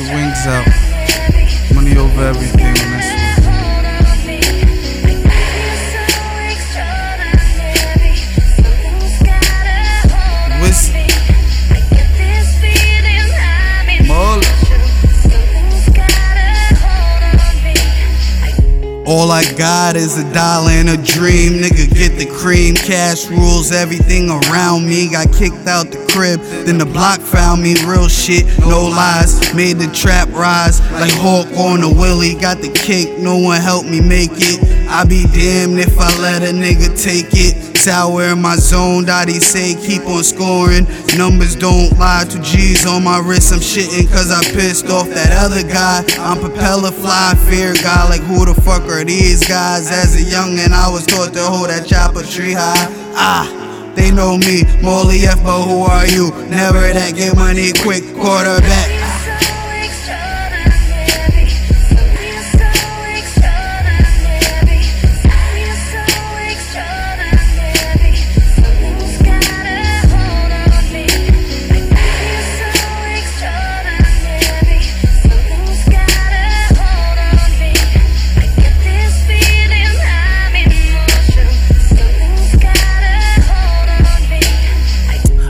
your wings out. Money over everything, All I got is a dollar and a dream. Nigga, get the cream. Cash rules everything around me. Got kicked out the crib, then the block found me. Real shit, no lies. Made the trap rise like Hawk on a Willie. Got the cake, no one helped me make it. I be damned if I let a nigga take it. Sour in my zone, Dottie say keep on scoring. Numbers don't lie, two G's on my wrist. I'm shitting cause I pissed off that other guy. I'm propeller fly, fear guy. Like who the fuck are these guys? As a youngin', I was taught to hold that chopper tree high. Ah. They know me, Molly F, but who are you? Never that get money quick quarterback.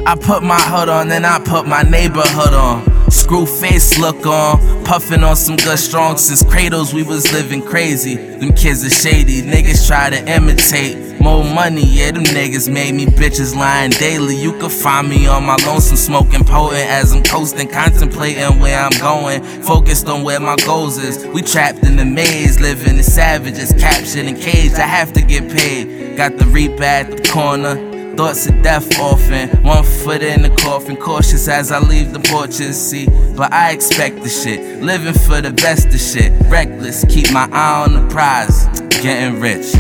I put my hood on, then I put my neighborhood on. Screw face look on, puffin' on some good strong. Since cradles, we was living crazy. Them kids are shady, niggas try to imitate. More money, yeah, them niggas made me bitches lying daily. You could find me on my lonesome, smoking potent as I'm coasting, contemplating where I'm going. Focused on where my goals is. We trapped in the maze, living as savages, captured and caged. I have to get paid. Got the reap at the corner. Thoughts of death often, one foot in the coffin, cautious as I leave the porches. See, but I expect the shit, living for the best of shit. Reckless, keep my eye on the prize, getting rich.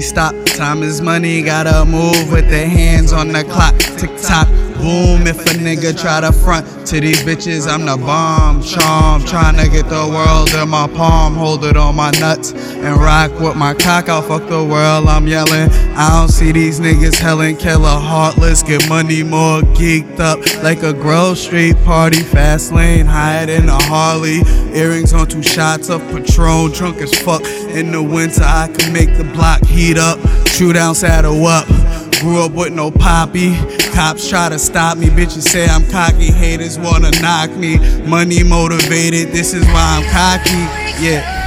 Stopped. Time is money, gotta move with the hands on the clock. Tick tock, boom. If a nigga try to front to these bitches, I'm the bomb. Charm, trying to get the world in my palm. Hold it on my nuts and rock with my cock. I'll fuck the world, I'm yelling. I don't see these niggas hellin' killer heartless. Get money more geeked up like a Grove Street party. Fast lane, hide in a Harley. Earrings on two shots of Patron. Drunk as fuck. In the winter, I can make the block heat up. Shoot down, saddle up. Grew up with no poppy. Cops try to stop me. Bitches say I'm cocky. Haters wanna knock me. Money motivated. This is why I'm cocky. Yeah.